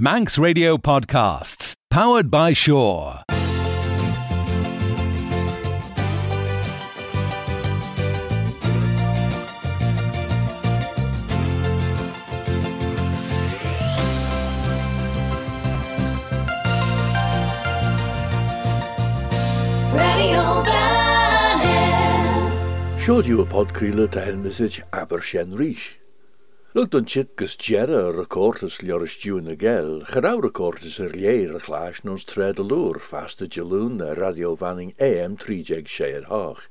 Manx Radio Podcasts, powered by Shore. Siod yw y pod crylo ta hyn mysig aber sien rich. Look don chit gus jera recortes lioris June gel, gerau recortes er lier glaas nos tred loer vaste jaloon radio vanning AM trijeg sheer haag.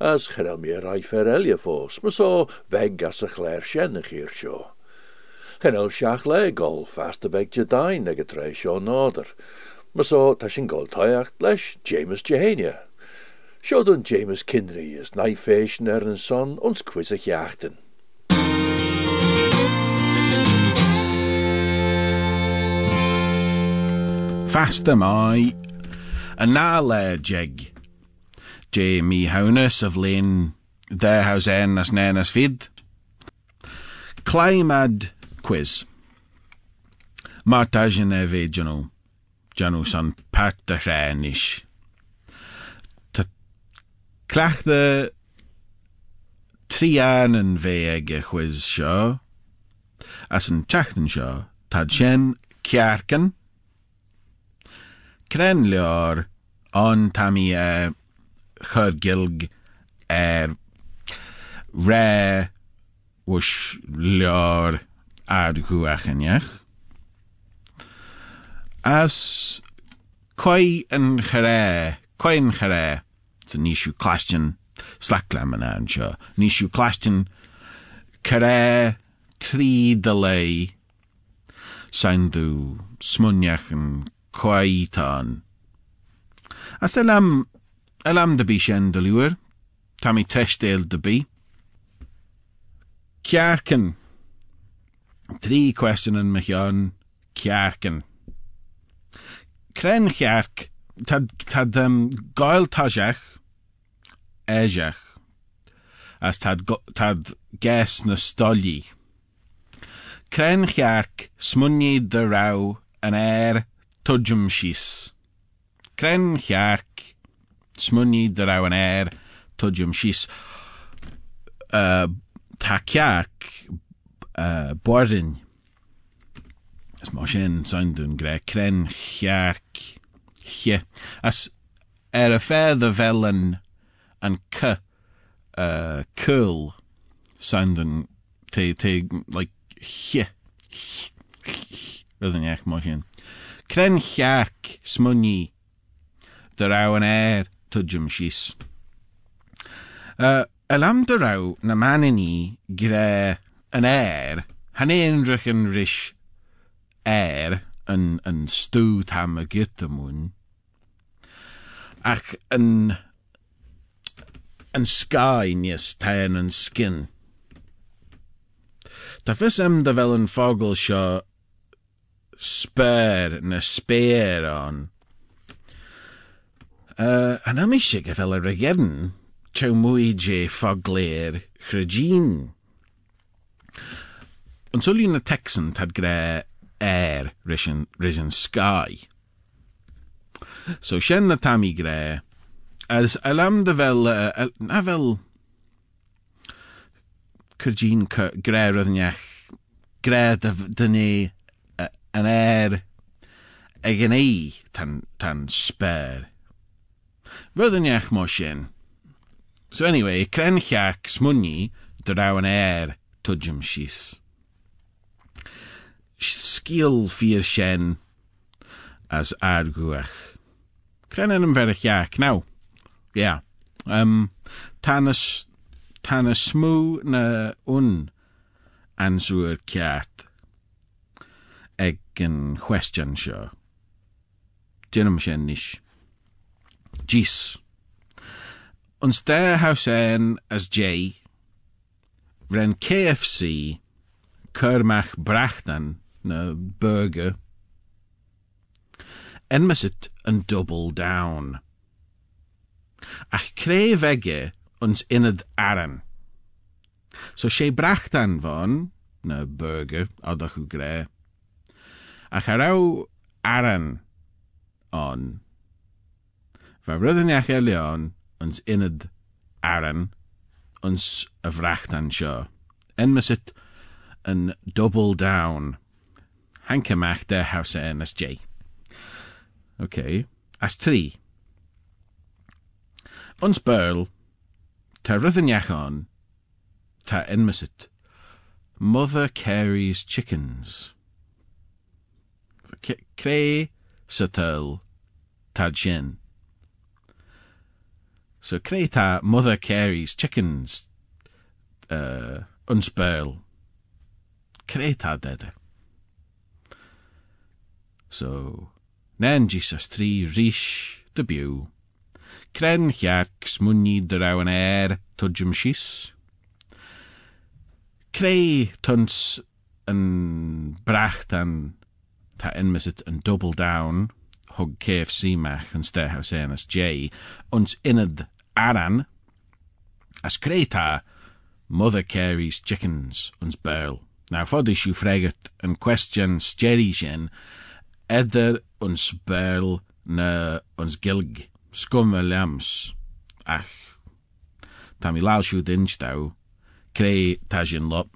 As gerau meer rai fer elia fos, maar so weg as a chler shennig hier sjo. Genel siach le gol vaste beg jadain neg a tre sjo nader, maar so tashin gol taiacht lesh James Jehania. Sjoden James Kindry is nai feeshen er son ons quizig jachten. Fast am I, a na le jeg. Je mi haunus of lin, there house en as nen as fid. Climbad quiz. Marta Geneve janu, janu san pat a renish. Ta clach the trian and veeg quiz show. As an chachten show, tad shen kjarken. Cren leor on tammy uh, churgilg er re wush leor ad guachenjach. As koi en chare, koi en chare, it's a nishu question, slacklam an ansho, nishu question, care tri delay, Sandu smunyach en kwaitan. As elam elam de bi shen de luer, tammy teshdale de bi. Kjarken. Drie questionen met Jan Kjarken. Kren kjark, tad, tad um, gael tajach, ejach, as tad, tad ges na stolli. Kren kjark, de rau, an air, tudjum shis. Kren kjark, smunni de rau an air, tudjum shis. Uh, ta uh, bordin. As mar sin gre kren kjark, hje. As er a feather velen an k, uh, cool soundún te, te, like, hje. Rydyn eich mar sin. Kren kjark, smunni, de rau an air, tudjum shis. Uh, Elam de rau na manini gre an air, han eindrich yn rish air yn, yn stw tam y gydamun. Ac yn, yn sky nies taen yn skin. Da fys am da fel yn fogl sio spur na spear on. Uh, an am eisiau fel y regern, chaw mwy je fogler chrygin. Ond sylwi na Texan tad gre air rysyn, rysyn sky. So sien na tam i gre, as alam da fel, uh, el- na fel cyrgin gre rydniach, gre da, da ni an air ag yn tan, tan mo sien. So anyway, cren chiac smunni dy raw an air tudjum shis. Skiel fier shen as arguach. Cren yn chiac. Now, yeah. Um, tan smw na un answer ciat yn question sio. Dynam sien nish. Gis. Ons daar house en as J. Ren KFC. Kermach brachtan na burger. En mas het een double down. Ach kreeg vegge ons in het arren. So sé brachtan van na burger gre. a charaw aran on. Fa rydyn iach e leon ons inad aran ons y frachtan sio. En mysit yn double down. Hank ymach de hawsa en as NSJ. Okay. As tri. Ons burl, ta rydyn iach on, ta enmysit. Mother Carey's chickens. Cre satel tad shin. So cre ta Mother Carey's chickens uh, unspurl. Cre ta dede. So, nen Jesus tri rish de bew. Cren draw an air tudjum shis. Creu tuns yn bracht ta enmysit yn double down hog KFC mach Stairhouse Ernest J ons inad aran as creu ta Mother Carey's chickens ons burl. Now fodys yw fregat yn cwestiwn steri sin edder ons burl na ons gilg scum y lams ach tam i lal siw dinch daw creu tajin lot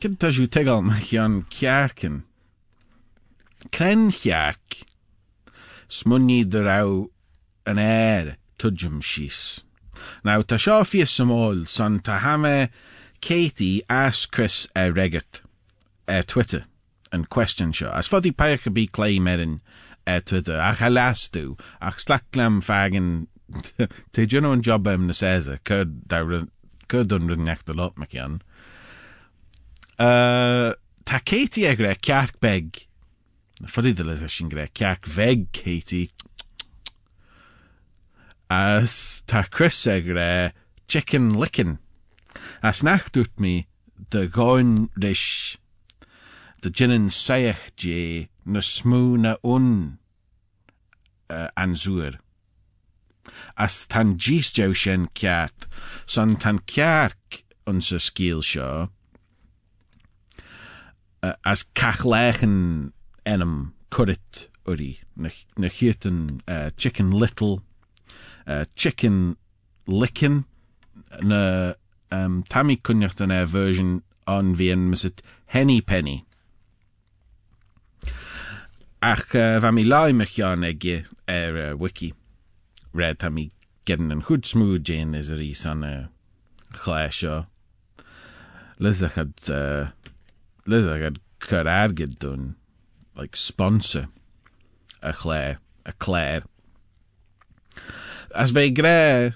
tajw tegal machion ciarcan. Cren chiarc. Smwni draw yn er tudjum shis. Now, ta sio fies ymol, son ta hame Katie as Chris e regat e Twitter yn question sio. As i paich y bi clay merin e Twitter, ach alastw, ach slaclam fagen te nhw'n job am na sesa, cyd dyn nhw'n nech dy lot yan. Uh, ta Katie e gre ciarc beg. Ffoddi ddyle sy'n gre ciarc feg Katie. As ta Chris e gre chicken licking. As nach dwt mi dy goen rish dy jynyn saech je na smw na un uh, anzwyr as tan gis jaw sien ciart, son tan ciarc ons y sgil sio, uh, as cachlechen enam currit uri, na, hirten uh, chicken little, uh, chicken lickin, na um, tammy kunjacht an version on vien henny penny. Ach, uh, va mi lai ege er wiki red mi getting an chud smooth Jane is a rís an uh. Liz had uh, Liz had cur agad dún like sponsor a chlé a cléir. As bheith gré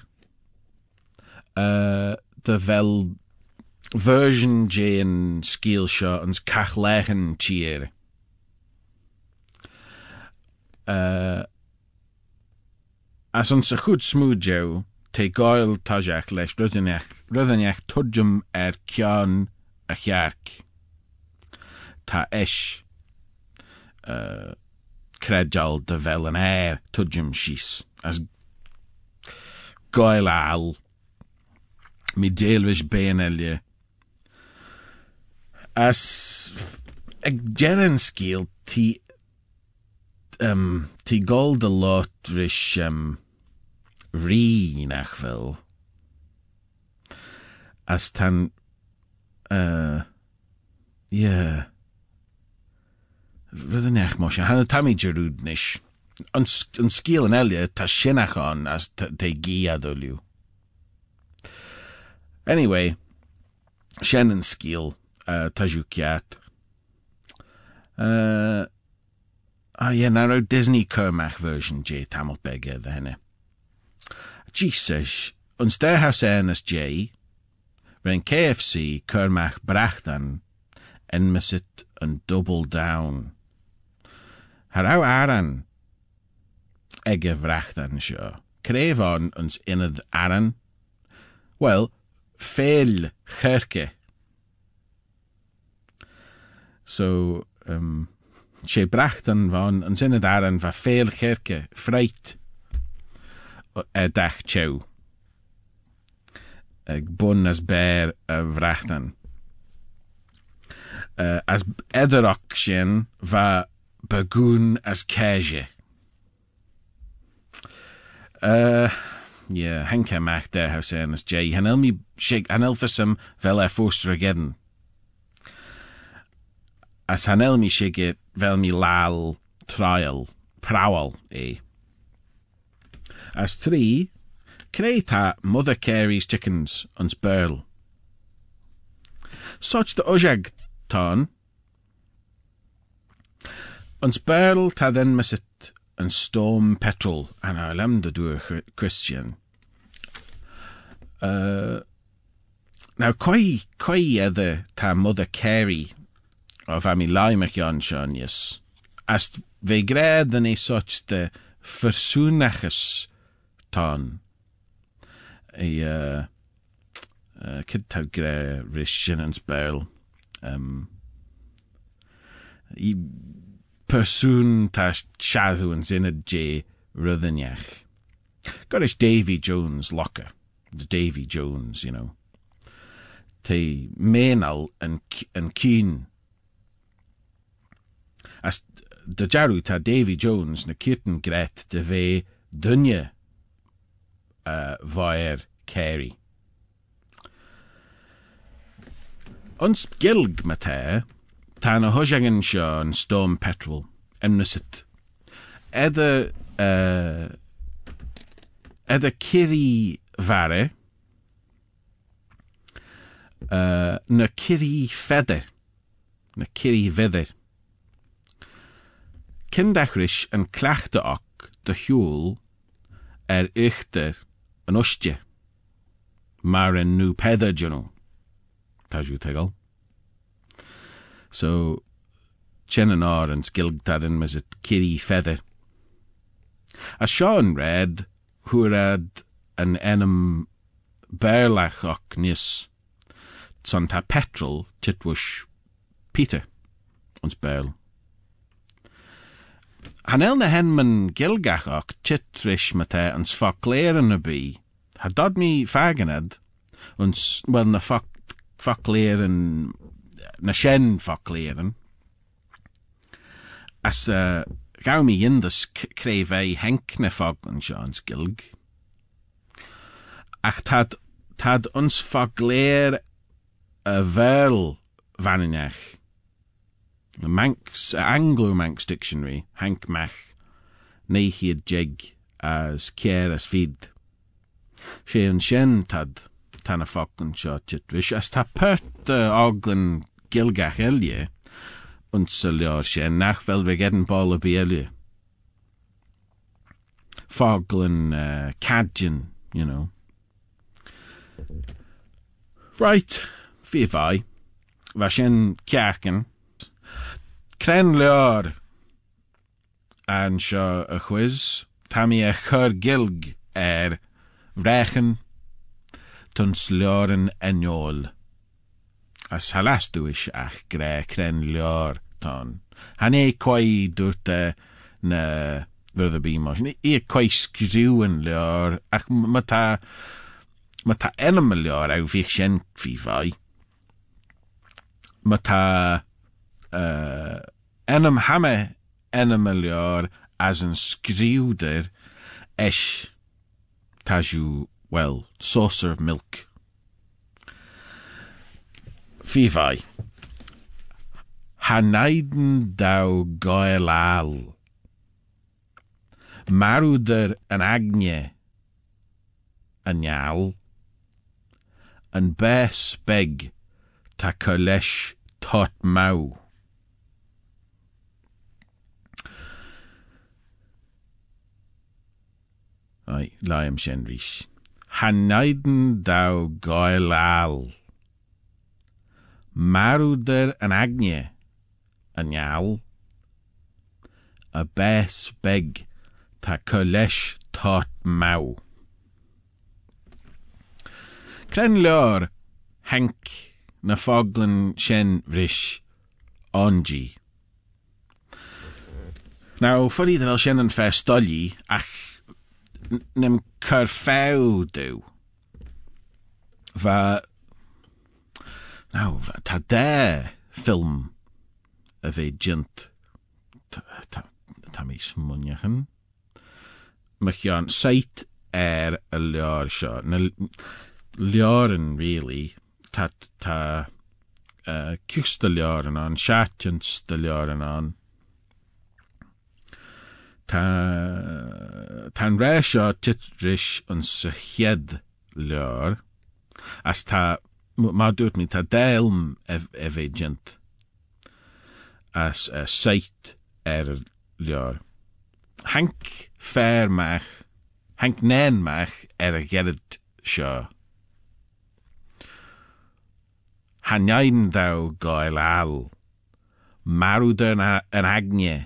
uh, de bhel version Jane scíal seo ans cachléchan tíir. Uh, as an sa chud smúdeo te gáil táiseach leis rudaneach tudjum ar cean a chearc. Tá uh, credal de bhel an air síos as gáil áil mi déalhis béan. As ag jean scíal tí um, tí gáil de um, nachfuil as tan uh, yeah. Rydyn eich mos, hanna tamí jerúd nis. An scíal an eile tá sinachán as te gíadoliú. Anyway, sin an scíal uh, taisiú ceat. Uh, ah, yeah, na Disney Kermach version J tamil bege the henne. Jesus, ons der has Ernest J, ren KFC Kermach brachtan, en mesit een double down. Harau aran, ege vrachtan sio. Kreef on ons inad aran? Wel, veel gerke. So, um, sé brachtan van ons inad aran va veel gerke, freit a dach tew. Ag bun as bear a vrachtan. uh, as ederach sin va bagoon as keje. Uh, yeah, henke mach der sen as J. Hanel mi shig hanel fysum vel fostra gedden. As hanel mi shigit vel lal trial prawal e. As three, creu ta Mother Carey's chickens ons burl. Such the ojag ton. Ons burl ta then misit and storm petrol and I lam de doer Christian. Uh, now koi koi other ta Mother Carey of ami laimach jan sean yes. As ve gred than e such de versoenachus ton. E uh, uh, kid tad gre spell. Um, i Persoon ta siaddwn sin a je rytheniach. Gorish Davy Jones locker. The Davy Jones, you know. Te menal yn, yn cyn. As dy jarw ta Davy Jones na cyrtyn gret dy fe dynia uh, foer Carey. Ons gilg ma te, ta na hosjangen seo an storm petrol, en nusit. Edda, uh, edda kiri vare, uh, na kiri feder, na kiri feder. Kindachrish an clachte ook de hjul er echter an ostje. Maar en nu peder journal. Tajú tegal. So, chen an ar an skilgtaden mes it kiri feather. A Sean read, hurad an enam berlach och nis, son ta petrol titwush Peter, ons berl. Hanel na henman gilgach och titrish mate ans fakleeren na bi, ha dod mi fagened, ons, na fak, na shen fakleeren, as uh, gau mi indus creve henk na faglan Sean's gilg. Ach tad, tad ons fagleer a verl vaninech. The Manx, Anglo-Manx dictionary, Hank Mach, neichiad jig as kier as fid. Sé sin tad tan a titwish, as ta pert uh, oglan gilgach elje, und se nach fel gedden ball a bielje. Foglan uh, cadjan, you know. Right, fi vai. Va sin ceacan. Cren leor an a Tammy a gilg er vrechen tun sleoren enjol. As halastúis ach gre cren leor ton. Han é coi dúirte na rud a bí mar. Í coi skriúan leor ach ma tá ma tá enam leor a bhí sin fi fai. Ma tá uh, enam hame enam leor as an skriúder eis tajú well, saucer of milk. Fi fai. Hanaiden dau goelal. Marwder an agne an ial. An bes beg ta colesh tot mau. Ai, laim sin rís. Hanaiden dau goelal. Marwder an agne an ial. A bes beg ta colesh tot mau. Cren leor Henk na foglan shen vrish ongi. Nou, fyrri ddefel shen yn fes dolli, ach nem cyrfew dyw. Fa, nou, fa, ta de film a bheith jint tá mí smuneachan. Me an seit ar a lear seo na learan really tá tá uh, custa learan an seaachans de learan an. Tá Tá ré seo titris an sa chead lear as tá má dúirt mi tá déilm a bheith gent as a seit ar lear. Hank fair meach, hank nén meach ar a gead seo. Hanjain thou gael al, marwyd yn, yn agne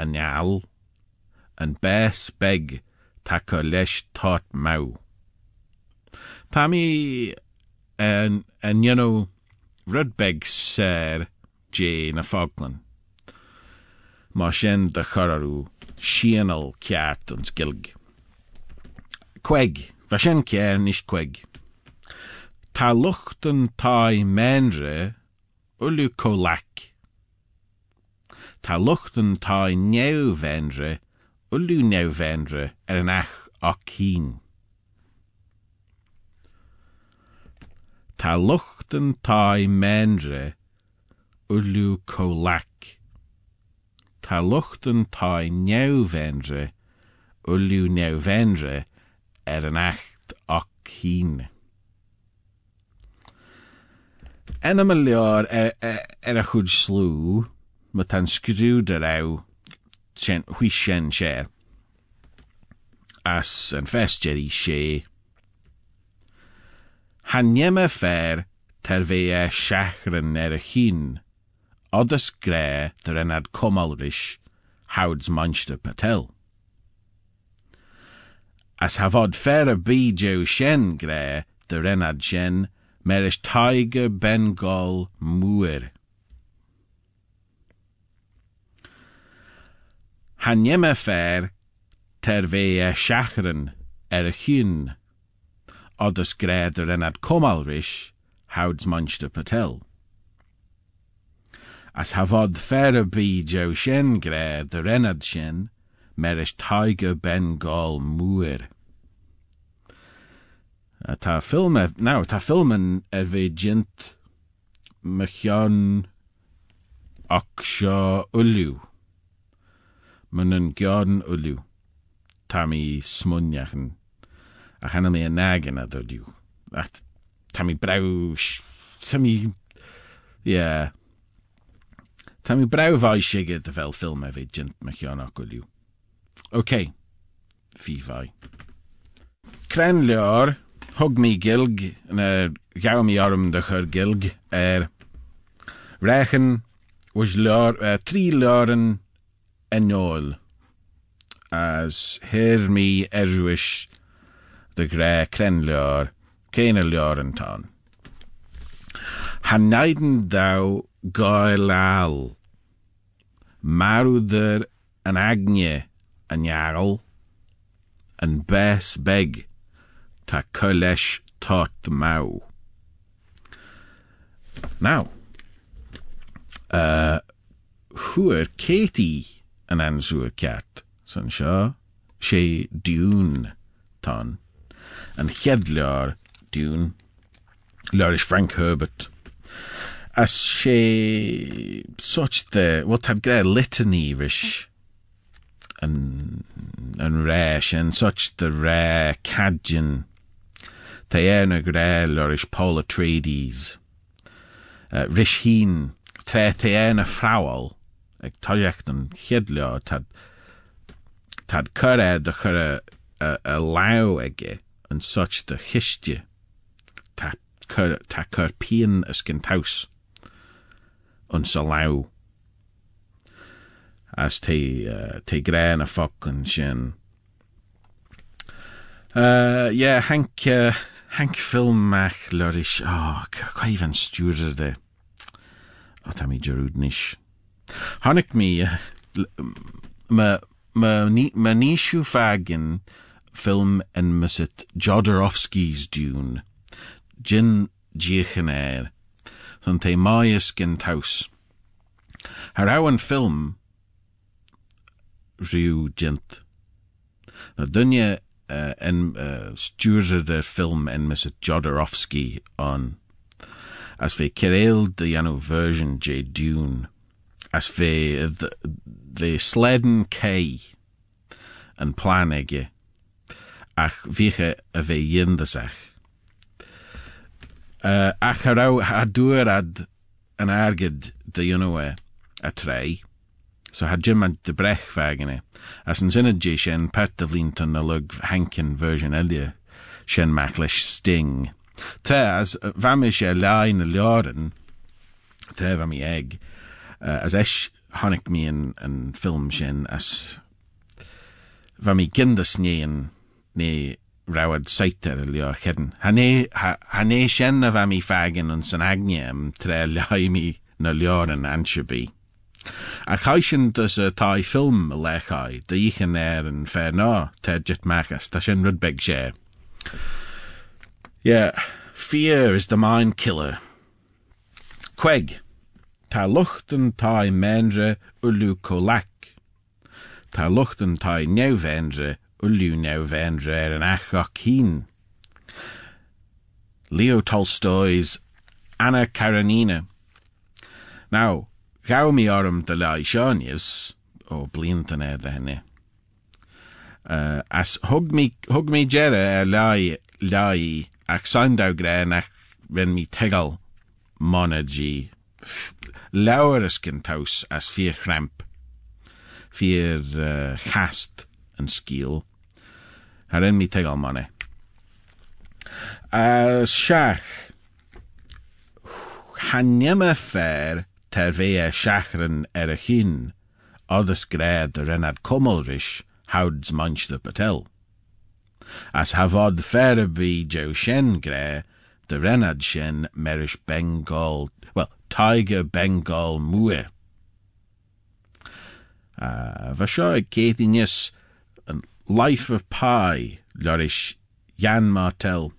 yn al, yn bes beg tac o leis tot mau. Tami yn, yn you know, rydbeg ser Jane a Falkland. Má sin de chorarú sianal ceart an skilg. Queg, va sin nis queg. Tá luchtan tá menre ulu colac. Tá tá neuvenre ulu neuvenre ar an ach cín. Tá luchtan tá menre ulu colac. Tá luchtan tá neuvenre ulu neuvenre ar an acht ach cín. Enna me leor ar, ar a chud slú ma tan scrú de ra sin hui sin sé as an festjeri sé. Hanjemme fer ter ve e seachran er a chin, odas gré der en ad komalrish houds manchte patel. As havod fer a bí jo shen gré der en ad shen, Merish Tiger Bengal Muir. Hanyeme fer ter ve e shachran er a chyn, oddys greder en ad comalrish houds Munster Patel. As havod fer a jo shen gre der enad shen, merish Tiger Bengal Muir. Film ná tá filman a bheith jint me chean ach seo smuneachan a chena mé an nágan a dodiú tá mí brau tá mí yeah mí brauhhaid siige a bhil film a bheith jint me chean ach uliú Ok, fíhhaid. Cren leor hug mi gilg mi er rechen was leor uh, trí leoren enol. As hir mi erwish de gré kren leor céine leoren tan. Han neiden dau gailal marúder an agne an jarl an bes beg ta colesh tot mau. Now, uh, huer Katie an answer cat, san seo, sé dún tan, an cheadlear dún, lear is Frank Herbert. As sé such the, had gré litany rish, an, an ré and such the rare cadjan Tá éarna go réil ar is Paul Atreides. Uh, Ris hín tre té éarna fráil ag tad tad curé de chur a, a, an such tá chur tá chur pean a cin taus an sa lá. As té uh, té grén a fo an sin. Uh, yeah, Hank uh, Hank filmach lorish oh, quaivan stúrder de oh, tá mi jarúdnis. Hannig ma ma ma níisiú fagin film en musit Jodorowsky's Dune. Jin Diechan air. son te gin taus. Har an film riú gent. Na en uh, stuurde de film en mis Jodorowsky an. As fe kereel de janu version J Dune. As fe de sleden kei an planige ach viche a fe yindasach. Uh, ach harau ha dŵr ad an de ynwe a trei. So had Jim de brech vagene. As an sinned je shen pat de a lug hankin version elia. Shen maclish sting. Te as vamish e na ljoren. Te egg. Uh, as esh honig mi an, an film shen as vami gindas ne rawad saiter lio chedden. Hane, ha, hane shen a vami fagin un san agniam tre lai mi na ljoren anshabi. A chaisian dus a tai film a lechai, da ichan er an fair ná, te jit machas, ta sin rudbeg sé. Yeah, fear is the mind killer. Queg, ta luchten tai mendre ulu kolak. Ta tai neuvendre ulu neuvendre er an achok Leo Tolstoy's Anna Karenina. Now, Gau mi orm de lai seanias ó blintan é henne. Uh, as hug mi, hug mi jere er lai, lai ach sandau gre nach ren mi tegal taus as vier cramp vier uh, chast en skiel har en mi tegal money. As seach hannymme fer ter ve e seachran er a chin, others the renad comalrish, howds munch the patel. As havod fair be jo shen the renad shen merish Bengal, well, tiger Bengal mue. Uh, Vashoy Kathinis, Life of Pi, Lorish Jan Martel.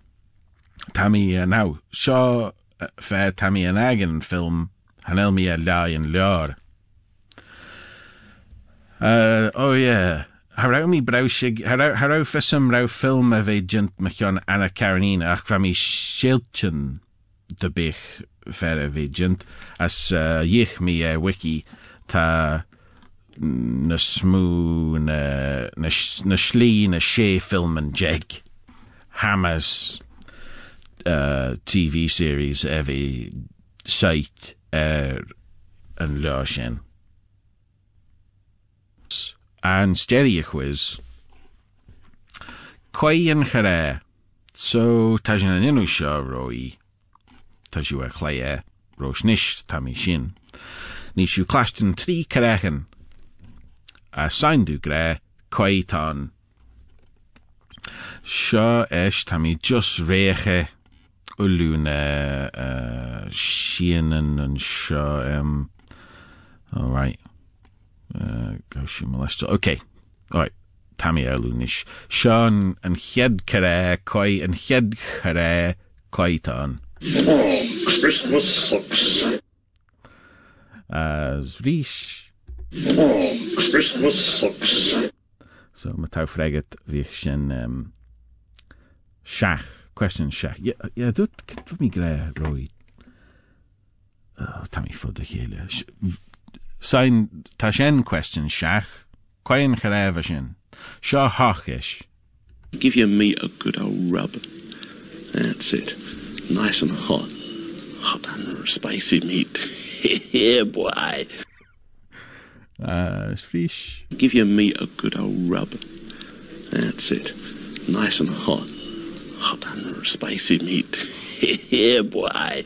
Tammy uh, now, Shaw uh, fair Tammy Agan film hanel mi a lai yn lior. Uh, oh yeah. Harau mi brawsig, harau, harau ffysym raw ffilm a fe jynt Anna Karenina ac fa mi sieltyn dy bych as uh, mi e wiki ta na smw na, na, na ffilm yn jeg Hammers uh, TV series e fe site er an lá sin. Steiriachhuiis Quaon charré so tá sin an inú seo roií tá siú a chléé a sainú gré coitán. Seo éis tá just réche ulúna uh, sianan an seo um, all right uh, go si molesta okay. All right tamí elúnis sean an chead carré coi an chead coitán Oh, Christmas sucks. as rís Oh, Christmas sucks. so ma tá freigad bhí sin um, seach question seach yeah, yeah, dút fu mi gré roiid oh, fud a chéile Sein tá sin question chuin choréh sin seo háis Give your meat a good old rub. That's it. Nice and hot. Hot and spicy meat. yeah, boy. Uh, rís Give your meat a good old rub. That's it. Nice and hot. Hot and spicy meat. yeah, boy.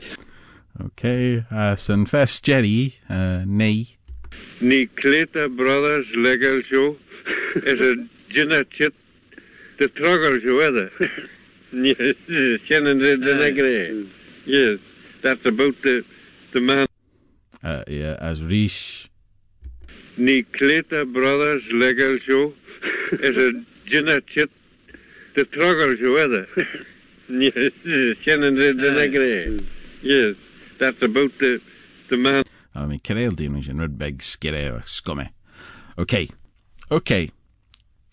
Ok, uh, san fest Jerry, uh, nei. Nicoleta Brothers Legal Show is a Gina Chit the Truggle Show, is it? yes, Shannon did the negre. Yes, that's about the the man. Uh, yeah, as Rish. Nicoleta Brothers Legal Show is a Gina Chit the Truggle Show, is it? yes, Shannon did the negre. Yes, that's about the, the man. A mi caréil dín sin rud beg sciré scumme. Ok, ok.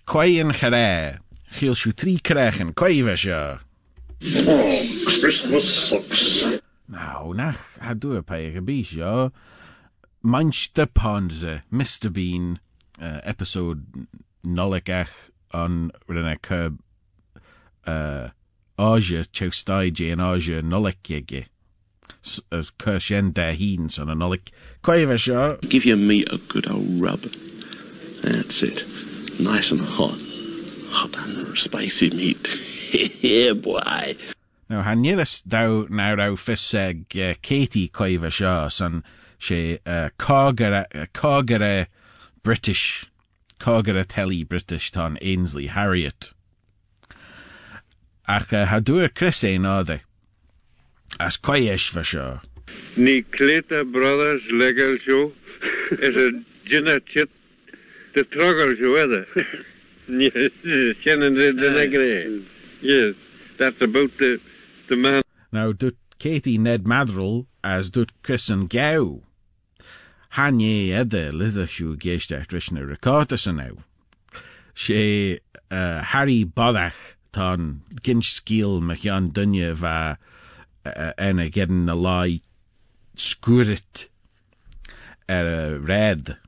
Coin charé, chiil siú trí crechen, coimhe seo. Oh, Christmas sucks. Nou, nach, ha dú pe a bí seo. Manch de Ponze, Mr. Bean, uh, episode nolikach an rinne cub uh, áise teustáidé an áise nolikige. As cur sin de hín san an nolik. Coimhe seo. Give your meat a good old rub. That's it. Nice and hot. Hot and spicy meat. yeah, boy. No, ha nieras dau now rau fis ag uh, Katie coimhe seo san sé uh, uh, British, cágara telly British tá Ainsley Harriet. Ach uh, ha dúir Chris é náda. As coies fa seo. Ni Clayton Brothers Legal Show is a Gina Chit Show, is it? yes, Shannon the Negre. Yes, that's about the, the man. Now, dut Katie Ned Madrell as dut Chris an Gow. Hanye edde drisna recáta san now. sé uh, Harry Bodach tá gin scíal me chean dunne bheit uh, ena gedan na lá scurit ar a réad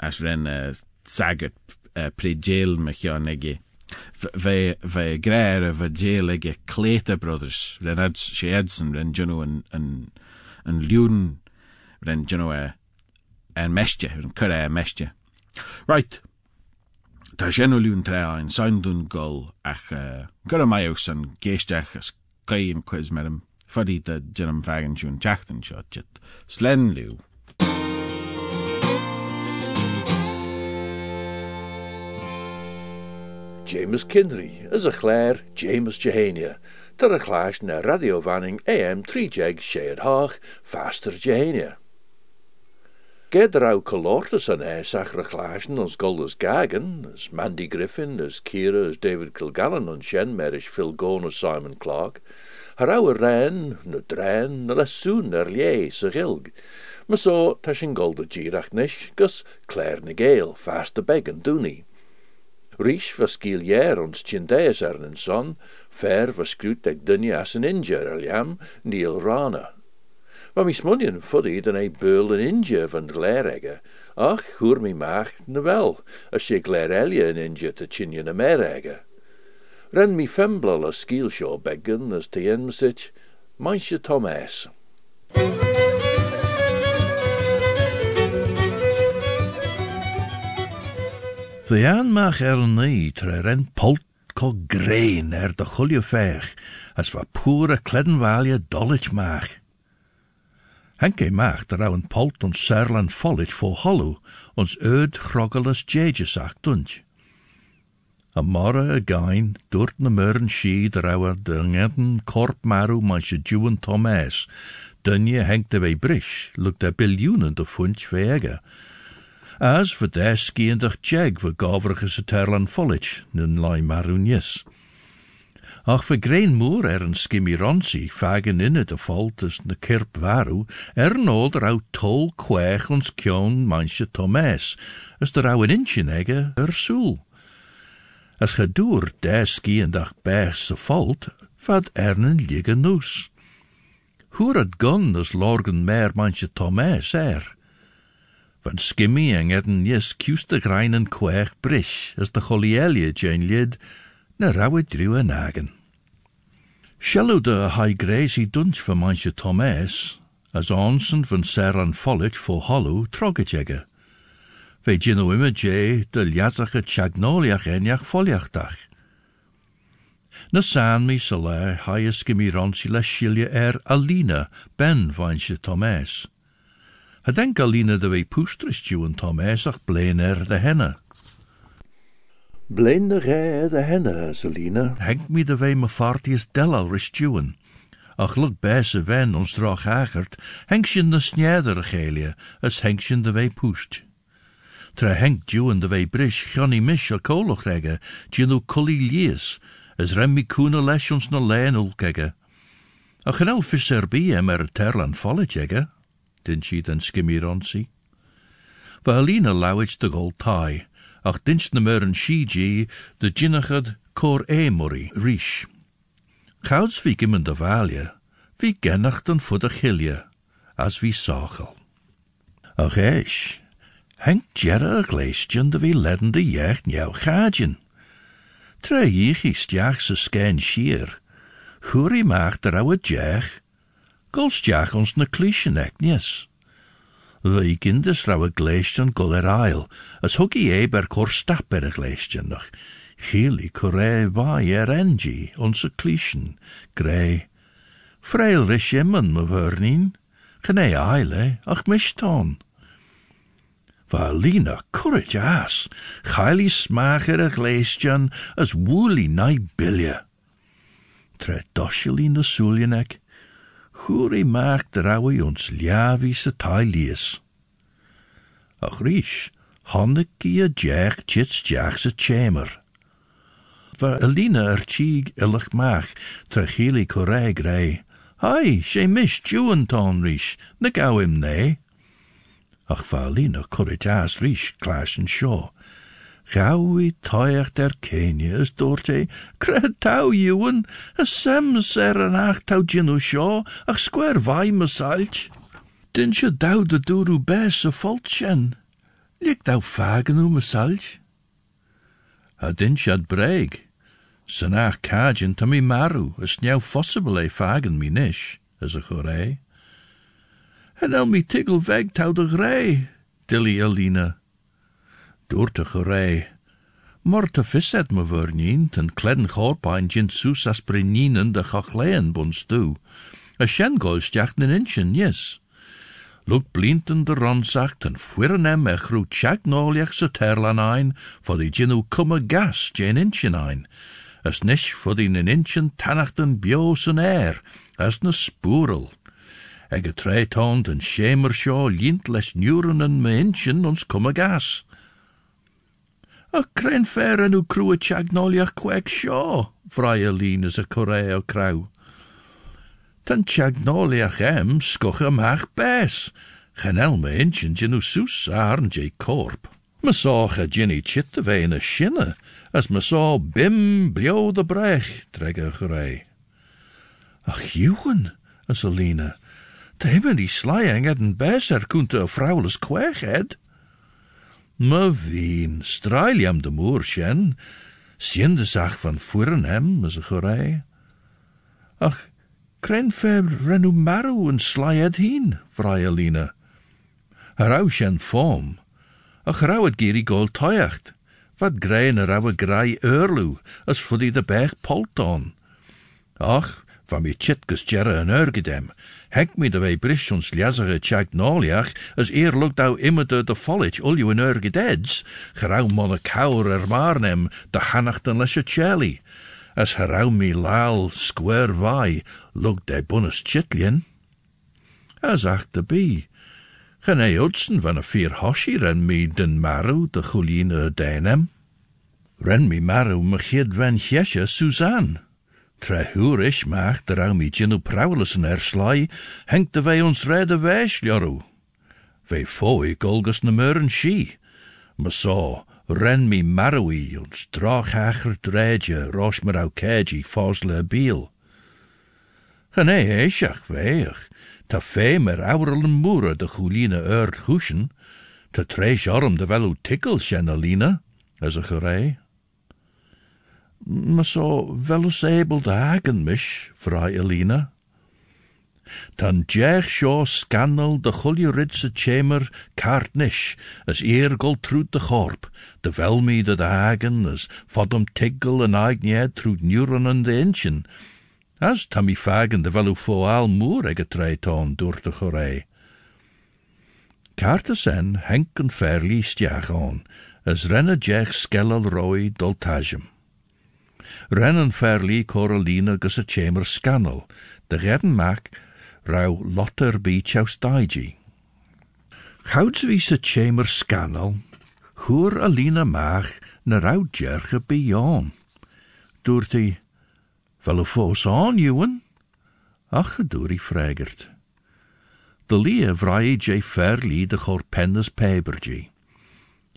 as ren uh, sagat uh, chean ige. Bheit gréir a déal ige Cléta Brothers ren ed sé Edson ren Juno an, an, an liún ren Juno a an meiste an cur a meiste. Right. Tá genolún tre ein soundún gol ach uh, gur mai san géisteach as caion quiz merm fodí de gennom faganún teachtan seo jit slen. James Kinry is a chléir James Jehania, tar a chláis na radiovanning AM 3 séad háach faster Jehania. Ged er au colortus an éach a chláisen ons goldus gagan, as Mandy Griffin, as Kira, as David Kilgallen an Shen merish Phil Gone as Simon Clark, har au a ren, na dren, na er lé sa gilg, ma so ta sin golda gírach nish, gus Claire na fast a beg an dúni. Rís was skil jær ons tjindéas er an son, fer was skrút ag dunne as an inja er liam, Neil Rana. Maar mi smunjen fuddy dan ei beul een inje van gläregge. Ach, hoer mi maag na wel, as je glärelje een inje te chinje na meregge. Ren mi femblal a skielshaw beggen as te en sit, mansje Thomas. Bhí anmach ar an ní tre ren polt có gréin ar de chuliú féich as bha púra cledenhhaile dolit maach. Henk é maach de ra an polt ons Serlan follit fó holú ons öd chrogalas jéideach dunt. A mara a gain dúirt na murn si de rawer de ngeten korp marú man se dúan Thomas, dunne henk de bheith bris, lucht a biljoenen de funt véige, as for des skiendach jeg for gavrige sa terlan follit, nun lai marúnjes. Ach for grein moer er een skimmy ronsi, fagen inne de foltes na kirp varu, er een older au tol kwech ons kjon manche Thomas, as der au een inchen egge er soel. As gedoer des skiendach bers sa folt, vad ernen ligge noes. Hoe het gun as lorgen meer manche Thomas er? Van skimmy en edden jes kuste greinen kwech brish, as de cholielie jane lid, na drewe nagen. Shallow de high grazy dunt voor manche Thomas, as onsen van Serran Follet voor hollow troggetjegge. Ve gino immer je de ljatsache chagnoliach enjach foljachtach. Na san mi sala la shilje er Alina ben vanche Thomas. Ha denk Alina de wei poestris Thomas ach blein er de henne. Blein de gij de henne, Selina. Henk mi de wei me fartius delal ristuwen. Ach luk bese wen ons drach hagert, henkjen de snijder gelie, as henkjen de wei poest. Tra henk duwen de wei brish, Johnny a koloch regge, ginu kulli lies, as mi koene lesh ons na lein ulkegge. A chanel fisser bi em er terlan follegega, din si den skimir onsi. Va Alina lawich de gol tai, ach dinch na mer an de ginnachad cor mori rish. Gouds vi gimmen de valje, vi gennacht an fud a chilje, as vi sachel. Ach eis, henk jerra a gleistjen de vi ledden de jecht njau chadjen. Tre ich is stiach sa skein shier, Hwri maach der ouwe jech, golstjach ons na. Wij kinders rauwe gleistjen gol er ail, as huggy e ber kor stap er a gleistjen noch. Chili corre vai er engi, onze klischen, grei. Freil eile, ach mishton. Va Lina courage ass, chaili a gleistjen as wooli nai bilje. Tre dosheli na suljenek, Hwri maak der ouwe ons liavi sa tai lies. Ach rish, honnek i a jack chits jack sa chamber. Va Alina er chig illich maach, tre chili correg rei. Hai, she mish juan ton rish, na gau im ne. Ach va Alina correg as rish, clash toiach der Kenia as dorte, cred tau Ewan, a sem ser an ach tau ginu shaw, ach square vai masalch. Din je dau de duru bes a folchen. Lik fagen u masalch. A din shad breg. San ach kajin ta mi maru, as njau possible e fagen mi nish, as a chore. En el mi tiggle veg tau de grey, dilly Alina. Door te gerei. Maar te visset me vernien, ten kledden chorpain jint sus as breninen de chachleien bons du. A shen goes jacht nen inchen, yes. Look blinten de ronsach ten fuiren em e chru tjag noliach sa terlan ein, for die ginu kumme gas jen inchen ein. As nish for die nen inchen tanachten bios en air, as na spoerel. Ege treitond en schemer shaw lint les nuren en me inchen ons kumme gas. A cren fer en u crw chagnoliach queg sio, frai Aline as a coreo crow. Tan chagnoliach em bes, chanel me inchen ginu sus arn jay corp. Saw a ginny chit of een a shinne, as saw bim blio de brech, dreg a chorei. Ach, Ewan, as Alina, te hebben die slying en bes er kunte a fraules quech ed. Me wien, strailiam de moer sjen, sien de zag van voeren hem, a chorei. Ach, kren renu maru en slyed heen, vrij Alina. Herau sjen foam, ach rauw het geri gol toiacht, wat grein er rauwe grei eurlu, as fuddy de bech polton. Ach, van mi jerre en urgedem, henk mi de wei brish ons liazere tjag noliach, as eer lukt au immer de follage ulju en urgededs, gerau monne kaur er marnem, de hanachten lesje cheli, as herau mi lal square vai, lukt de bunnes chitlien. As ach de bi, Gen ei utsen van a vier hoshi ren mi den maru de chuline deinem. Ren mi maru me chid ren chesje Suzanne. Tre húris maach der au mi ginu prowlesen er slai, hengt de vei ons rede weis, joru. Vei foi golgus na meuren shi. Me so, ren mi marui ons drach acher dreidje, rosh mer au keji, fosle biel. Gen ei eisiach veich, ta fe mer aurelen moere de chuline urt huschen, te treis orm de velu tikkel sjenalina, as a gerei. Maar so velus able hagen mish, vrij Elina. Dan jech sjo scannel de chulje ritse chamber kaart nish, as eer gol troet de gorp, de velmide de hagen, as fodom tiggel en aignje troet nuren en de inchen, as tammy fagen de velu fo al moer ege treiton door de chorei. Kaartes en henken verliest jach on, as renne jech skellel roi doltajem. Rennen verlie Coraline gus a chamber scannel, de redden maak rauw lotter bi chaustaigi. Gouds wie se chamber scannel, hoer Alina maag na bion. Door die, wel fos aan, Ewan? Ach, gedorie fregert. De lie vrij je fairly de chor pebergie.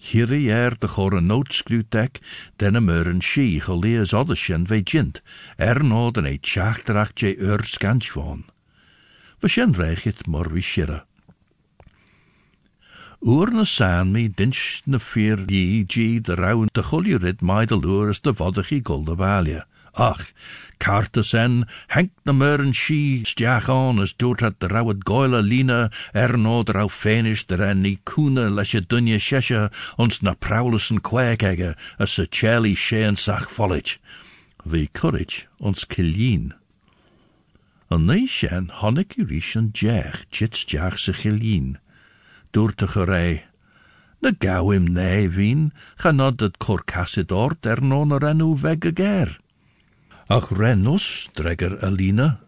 Hier jaar de chor een noodskrutek, den een meur een schie, gelee zoddesjen ve jint, er no den e tjachterach je ur skantj van. We sjen reichit mor wie shirre. Oer saan mi dinch na vier die gi de rauwen de chuljurid mai de loer de valje. Ach, cartas en, henk na meuren shi stiach on as doort het de rauwet goile lina er no de rauw fenish der en ni koene lesje dunje sheshe ons na praulusen kwekegge as se cheli sheen sach follich. Vi courage ons kilien. An nei shen honnek an jech, chits jach se chilien. Door te gerei. Gauw im nee wien, ganod het corcassidort er er en u. Ach rennos, dregger Alina.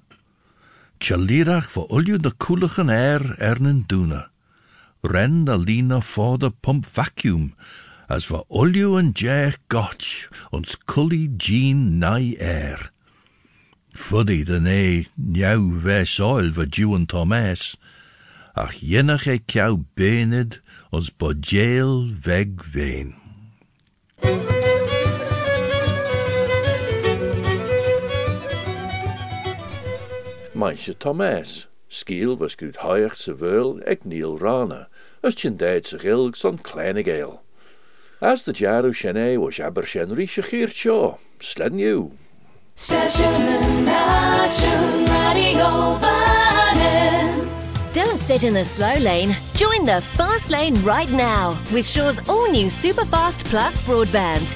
Tjalirach voor olju de koeligen air ernen doene. Ren Alina voor de pump vacuum, as voor olju en jair gotch, ons kully jean nai air. Fuddy de nee, njau ves oil voor Jew Thomas. Ach e kjau bened, ons bodjeel weg ween. Meisje Thomas, skiel was goed haig se veul ek Neil Rana, as tjen deed zich ilg zo'n kleine geel. As de jaru shene was aber shen rische geert sjo, slen you. Station Nation Radio Don't sit in the slow lane. Join the fast lane right now with Shaw's all new Superfast Plus broadband.